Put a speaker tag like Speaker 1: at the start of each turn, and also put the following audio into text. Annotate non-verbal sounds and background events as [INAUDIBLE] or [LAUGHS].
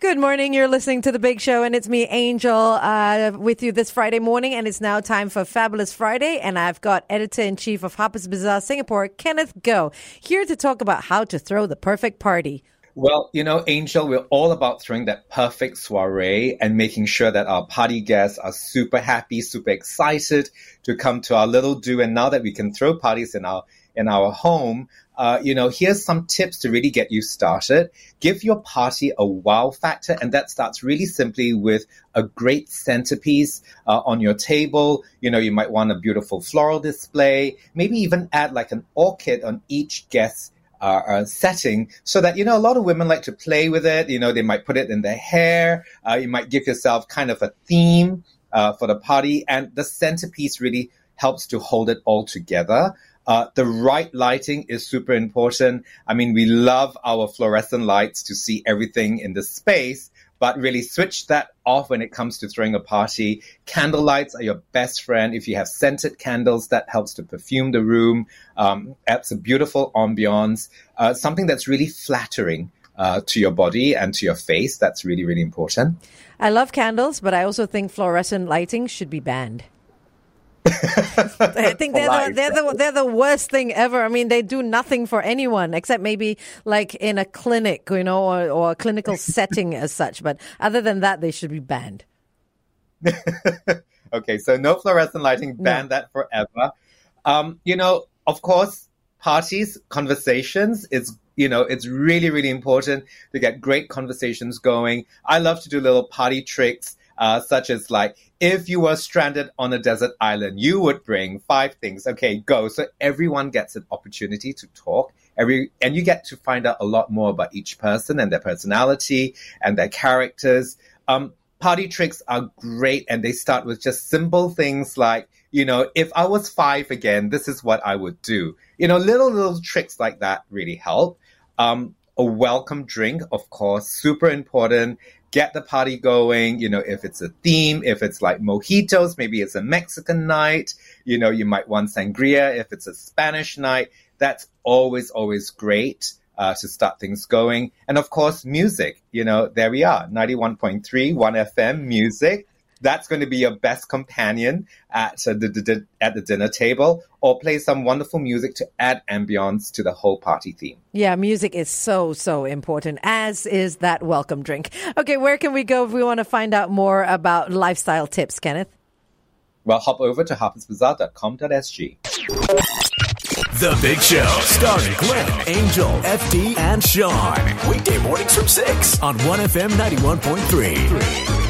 Speaker 1: Good morning. You're listening to The Big Show, and it's me, Angel, uh, with you this Friday morning. And it's now time for Fabulous Friday. And I've got editor in chief of Harper's Bazaar Singapore, Kenneth Goh, here to talk about how to throw the perfect party.
Speaker 2: Well, you know, Angel, we're all about throwing that perfect soiree and making sure that our party guests are super happy, super excited to come to our little do. And now that we can throw parties in our in our home, uh, you know, here's some tips to really get you started. Give your party a wow factor, and that starts really simply with a great centerpiece uh, on your table. You know, you might want a beautiful floral display, maybe even add like an orchid on each guest uh, uh, setting so that you know a lot of women like to play with it. You know they might put it in their hair. Uh, you might give yourself kind of a theme uh, for the party and the centerpiece really helps to hold it all together. Uh, the right lighting is super important. I mean, we love our fluorescent lights to see everything in the space, but really switch that off when it comes to throwing a party. Candle lights are your best friend. If you have scented candles, that helps to perfume the room, um, adds a beautiful ambiance, uh, something that's really flattering. Uh, to your body and to your face. That's really, really important.
Speaker 1: I love candles, but I also think fluorescent lighting should be banned. I think they're the, they're the they're the worst thing ever. I mean, they do nothing for anyone except maybe like in a clinic, you know, or, or a clinical [LAUGHS] setting as such. But other than that, they should be banned. [LAUGHS]
Speaker 2: okay, so no fluorescent lighting, ban no. that forever. Um, you know, of course, parties, conversations is you know, it's really, really important to get great conversations going. I love to do little party tricks uh, such as like, if you were stranded on a desert island, you would bring five things. Okay, go. So everyone gets an opportunity to talk. Every, and you get to find out a lot more about each person and their personality and their characters. Um, party tricks are great and they start with just simple things like, you know, if I was five again, this is what I would do. You know, little, little tricks like that really help. Um, a welcome drink, of course, super important get the party going. You know, if it's a theme, if it's like mojitos, maybe it's a Mexican night. You know, you might want sangria if it's a Spanish night. That's always, always great. Uh, to start things going. And of course, music. You know, there we are, 91.3, 1FM music that's going to be your best companion at uh, the, the, at the dinner table or play some wonderful music to add ambience to the whole party theme.
Speaker 1: Yeah, music is so, so important, as is that welcome drink. Okay, where can we go if we want to find out more about lifestyle tips, Kenneth?
Speaker 2: Well, hop over to harpersbazaar.com.sg.
Speaker 3: The Big Show, starring Glenn, Angel, FD, and Sean. Weekday mornings from 6 on 1FM 91.3.